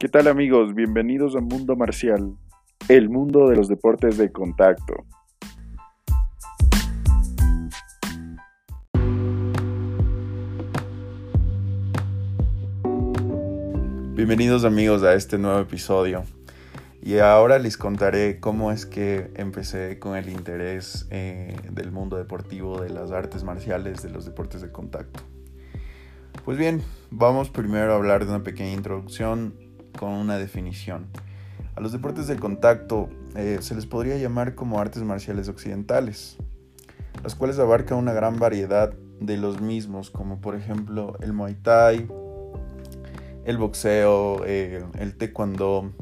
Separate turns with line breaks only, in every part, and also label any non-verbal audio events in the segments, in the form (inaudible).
¿Qué tal amigos? Bienvenidos a Mundo Marcial, el mundo de los deportes de contacto. Bienvenidos amigos a este nuevo episodio. Y ahora les contaré cómo es que empecé con el interés eh, del mundo deportivo, de las artes marciales, de los deportes de contacto. Pues bien, vamos primero a hablar de una pequeña introducción con una definición. A los deportes de contacto eh, se les podría llamar como artes marciales occidentales, las cuales abarcan una gran variedad de los mismos, como por ejemplo el Muay Thai, el boxeo, eh, el taekwondo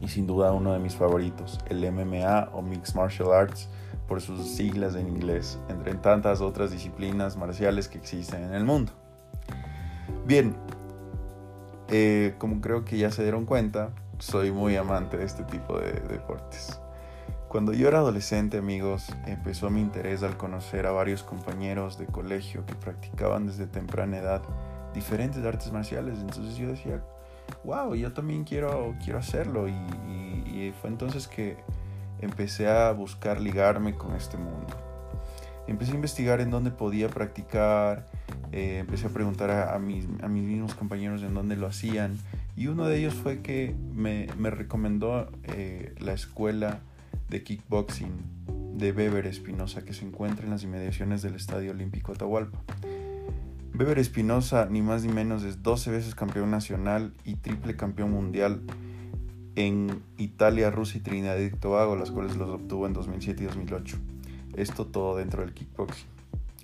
y sin duda uno de mis favoritos, el MMA o Mixed Martial Arts por sus siglas en inglés, entre tantas otras disciplinas marciales que existen en el mundo. Bien, eh, como creo que ya se dieron cuenta, soy muy amante de este tipo de deportes. Cuando yo era adolescente, amigos, empezó mi interés al conocer a varios compañeros de colegio que practicaban desde temprana edad diferentes artes marciales. Entonces yo decía, wow, yo también quiero, quiero hacerlo. Y, y, fue entonces que empecé a buscar ligarme con este mundo. Empecé a investigar en dónde podía practicar, eh, empecé a preguntar a, mis, a, mis, mismos compañeros en dónde lo hacían. Y uno de ellos fue que me, me recomendó eh, la escuela de kickboxing de Beber Espinosa que se encuentra en las inmediaciones del Estadio Olímpico Atahualpa. Beber Espinosa, ni más ni menos, es 12 veces campeón nacional y triple campeón mundial en Italia, Rusia y Trinidad y Tobago, las cuales los obtuvo en 2007 y 2008. Esto todo dentro del kickboxing.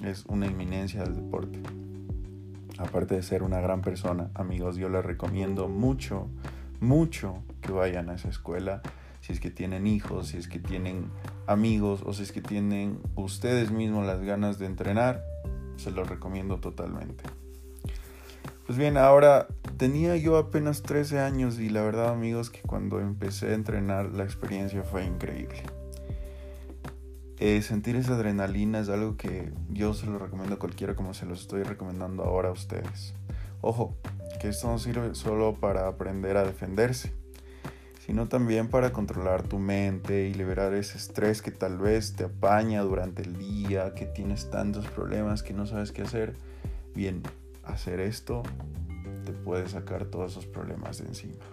Es una eminencia del deporte. Aparte de ser una gran persona, amigos, yo les recomiendo mucho, mucho que vayan a esa escuela. Si es que tienen hijos, si es que tienen amigos o si es que tienen ustedes mismos las ganas de entrenar, se lo recomiendo totalmente. Pues bien, ahora tenía yo apenas 13 años y la verdad amigos que cuando empecé a entrenar la experiencia fue increíble. Eh, sentir esa adrenalina es algo que yo se lo recomiendo a cualquiera como se lo estoy recomendando ahora a ustedes. Ojo, que esto no sirve solo para aprender a defenderse sino también para controlar tu mente y liberar ese estrés que tal vez te apaña durante el día, que tienes tantos problemas que no sabes qué hacer. Bien, hacer esto te puede sacar todos esos problemas de encima.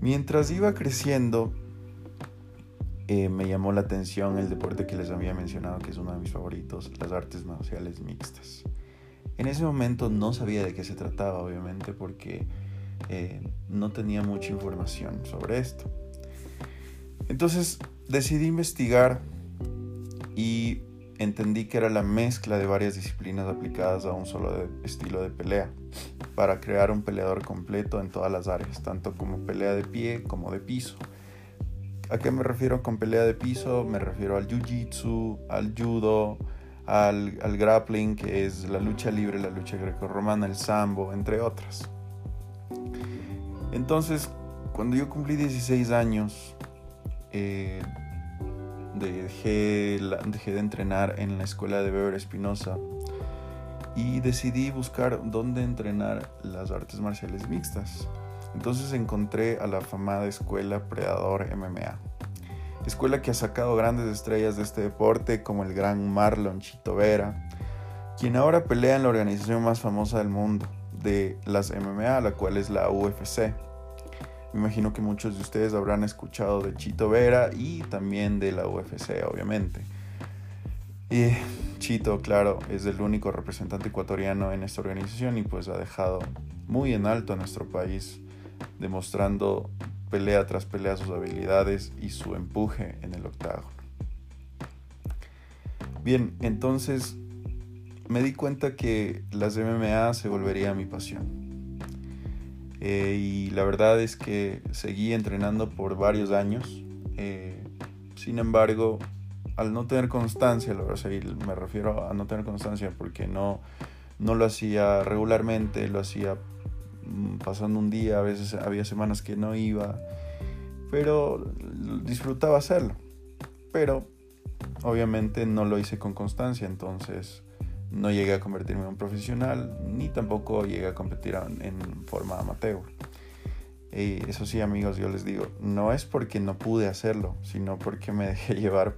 Mientras iba creciendo, eh, me llamó la atención el deporte que les había mencionado, que es uno de mis favoritos, las artes marciales mixtas. En ese momento no sabía de qué se trataba, obviamente, porque eh, no tenía mucha información sobre esto. Entonces decidí investigar y entendí que era la mezcla de varias disciplinas aplicadas a un solo estilo de pelea para crear un peleador completo en todas las áreas, tanto como pelea de pie como de piso. ¿A qué me refiero con pelea de piso? Me refiero al jiu-jitsu, al judo, al, grappling, que es la lucha libre, la lucha greco-romana, el sambo, entre otras. Entonces, cuando yo cumplí 16 años, eh, dejé, dejé, de entrenar en la escuela de Beber Espinosa y decidí buscar dónde entrenar las artes marciales mixtas. Entonces encontré a la famada escuela Predador MMA. Escuela que ha sacado grandes estrellas de este deporte como el gran Marlon Chito Vera, quien ahora pelea en la organización más famosa del mundo, de las MMA, la cual es la UFC. Me imagino que muchos de ustedes habrán escuchado de Chito Vera y también de la UFC, obviamente. Y Chito, claro, es el único representante ecuatoriano en esta organización y pues ha dejado muy en alto a nuestro país, demostrando pelea tras pelea sus habilidades y su empuje en el octágono. Bien, entonces me di cuenta que las MMA se volvería mi pasión. Eh, y la verdad es que seguí entrenando por varios años. Eh, sin embargo, al no tener constancia, lo me refiero a no tener constancia porque no, no lo hacía regularmente, lo hacía pasando un día, a veces había semanas que no iba, pero disfrutaba hacerlo. Pero obviamente no lo hice con constancia, entonces no llegué a convertirme en un profesional, ni tampoco llegué a competir en forma amateur. Y eso sí, amigos, yo les digo, no es porque no pude hacerlo, sino porque me dejé (laughs) llevar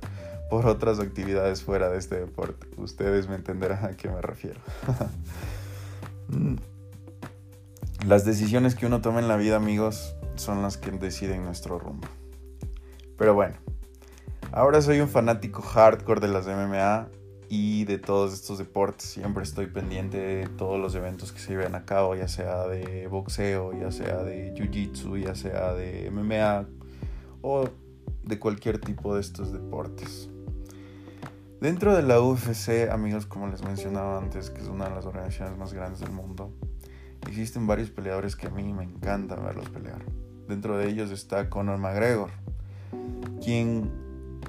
por otras actividades fuera de este deporte. Ustedes me entenderán a qué me refiero. (laughs) las decisiones que uno toma en la vida, amigos, son las que deciden nuestro rumbo. Pero bueno, ahora soy un fanático hardcore de las MMA y de todos estos deportes. Siempre estoy pendiente de todos los eventos que se lleven a cabo, ya sea de boxeo, ya sea de jiu-jitsu, ya sea de MMA o de cualquier tipo de estos deportes. Dentro de la UFC, amigos, como les mencionaba antes, que es una de las organizaciones más grandes del mundo, existen varios peleadores que a mí me encanta verlos pelear. Dentro de ellos está Conor McGregor, quien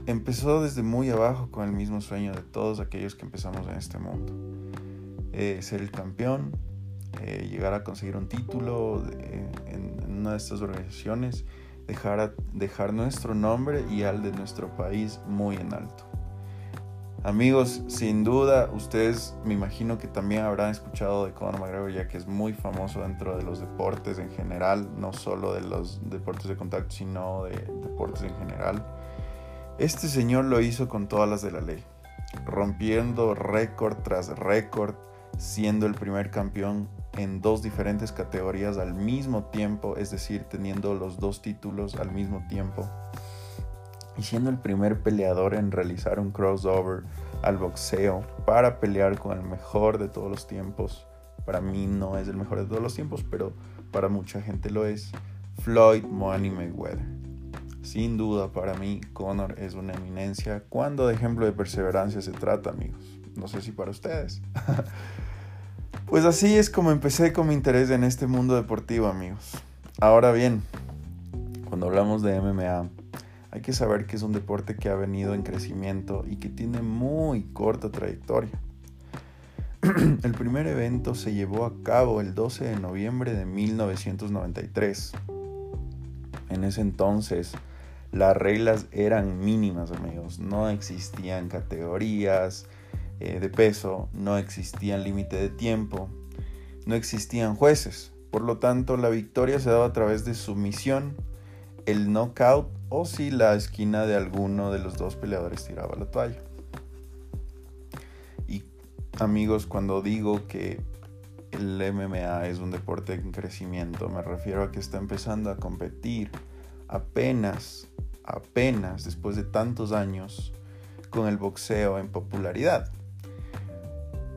empezó desde muy abajo con el mismo sueño de todos aquellos que empezamos en este mundo. Eh, ser el campeón, eh, llegar a conseguir un título en, una de estas organizaciones, dejar, dejar nuestro nombre y al de nuestro país muy en alto. Amigos, sin duda, ustedes me imagino que también habrán escuchado de Conor McGregor, ya que es muy famoso dentro de los deportes en general, no solo de los deportes de contacto, sino de deportes en general. Este señor lo hizo con todas las de la ley, rompiendo récord tras récord, siendo el primer campeón en dos diferentes categorías al mismo tiempo, es decir, teniendo los dos títulos al mismo tiempo y siendo el primer peleador en realizar un crossover al boxeo para pelear con el mejor de todos los tiempos. Para mí no es el mejor de todos los tiempos, pero para mucha gente lo es. Floyd Money Mayweather. Sin duda, para mí, Conor es una eminencia cuando de ejemplo de perseverancia se trata, amigos. No sé si para ustedes. (laughs) pues así es como empecé con mi interés en este mundo deportivo, amigos. Ahora bien, cuando hablamos de MMA, hay que saber que es un deporte que ha venido en crecimiento y que tiene muy corta trayectoria. (clears throat) El primer evento se llevó a cabo el 12 de noviembre de 1993. En ese entonces las reglas eran mínimas, amigos. No existían categorías eh, de peso, no existían límite de tiempo, no existían jueces. Por lo tanto, la victoria se daba a través de sumisión, el knockout o si la esquina de alguno de los dos peleadores tiraba la toalla. Y amigos, cuando digo que el MMA es un deporte en crecimiento, me refiero a que está empezando a competir apenas, apenas después de tantos años con el boxeo en popularidad.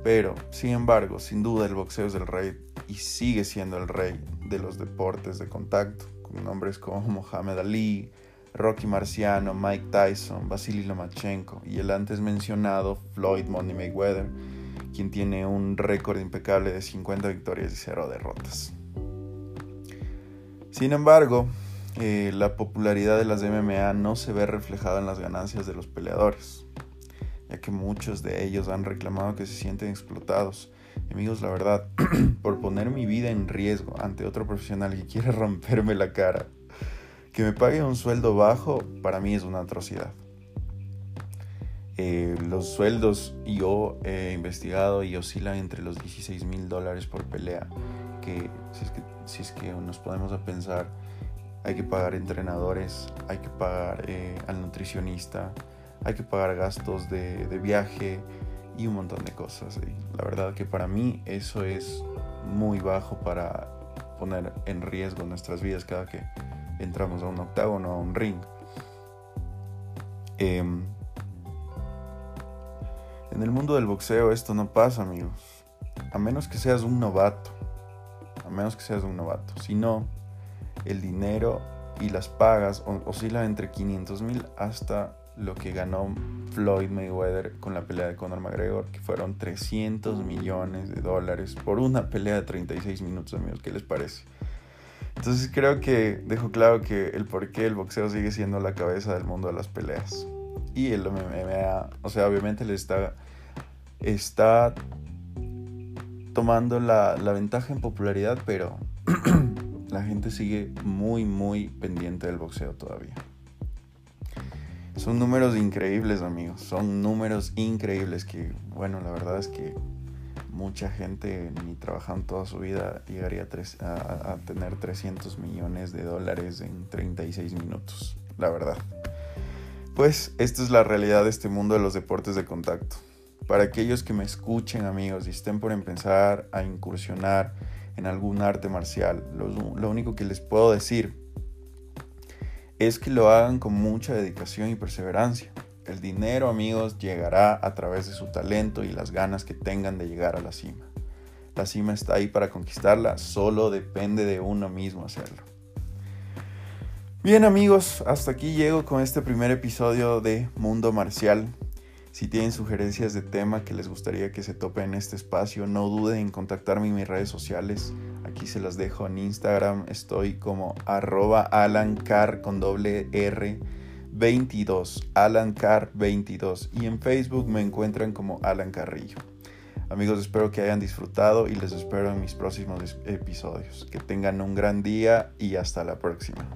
Pero, sin embargo, sin duda el boxeo es el rey y sigue siendo el rey de los deportes de contacto, con nombres como Mohamed Ali, Rocky Marciano, Mike Tyson, Vasily Lomachenko y el antes mencionado Floyd Money Mayweather, quien tiene un récord impecable de 50 victorias y 0 derrotas. Sin embargo, eh, la popularidad de las MMA no se ve reflejada en las ganancias de los peleadores, ya que muchos de ellos han reclamado que se sienten explotados. Amigos, la verdad, (clears throat) por poner mi vida en riesgo ante otro profesional que quiere (laughs) romperme la cara, que me pague un sueldo bajo para mí es una atrocidad. Eh, los sueldos yo he investigado y oscilan entre los 16 mil dólares por pelea, que si, es que si es que nos podemos a pensar, hay que pagar entrenadores, hay que pagar eh, al nutricionista, hay que pagar gastos de, de viaje y un montón de cosas. Y la verdad que para mí eso es muy bajo para poner en riesgo nuestras vidas cada que entramos a un octágono, a un ring. Em, en el mundo del boxeo esto no pasa, amigos. A menos que seas un novato. A menos que seas un novato. Si no, el dinero y las pagas oscilan entre 500 mil hasta lo que ganó Floyd Mayweather con la pelea de Conor McGregor, que fueron 300 millones de dólares por una pelea de 36 minutos, amigos. ¿Qué les parece? Entonces creo que dejo claro que el por qué el boxeo sigue siendo la cabeza del mundo de las peleas. Y el MMA, o sea, obviamente le está, está tomando la, la ventaja en popularidad, pero (clears throat) la gente sigue muy, muy pendiente del boxeo todavía. Son números increíbles, amigos. Son números increíbles que, bueno, la verdad es que mucha gente ni trabajando toda su vida llegaría a, a, tener 300 millones de dólares en 36 minutos, la verdad. Pues esta es la realidad de este mundo de los deportes de contacto. Para aquellos que me escuchen amigos y estén por empezar a incursionar en algún arte marcial, lo, lo único que les puedo decir es que lo hagan con mucha dedicación y perseverancia. El dinero, amigos, llegará a través de su talento y las ganas que tengan de llegar a la cima. La cima está ahí para conquistarla, solo depende de uno mismo hacerlo. Bien amigos, hasta aquí llego con este primer episodio de Mundo Marcial. Si tienen sugerencias de tema que les gustaría que se tope en este espacio, no duden en contactarme en mis redes sociales. Aquí se las dejo en Instagram, estoy como arroba alancar con 22, Alan Car 22 y en Facebook me encuentran como Alan Carrillo. Amigos, espero que hayan disfrutado y les espero en mis próximos episodios. Que tengan un gran día y hasta la próxima.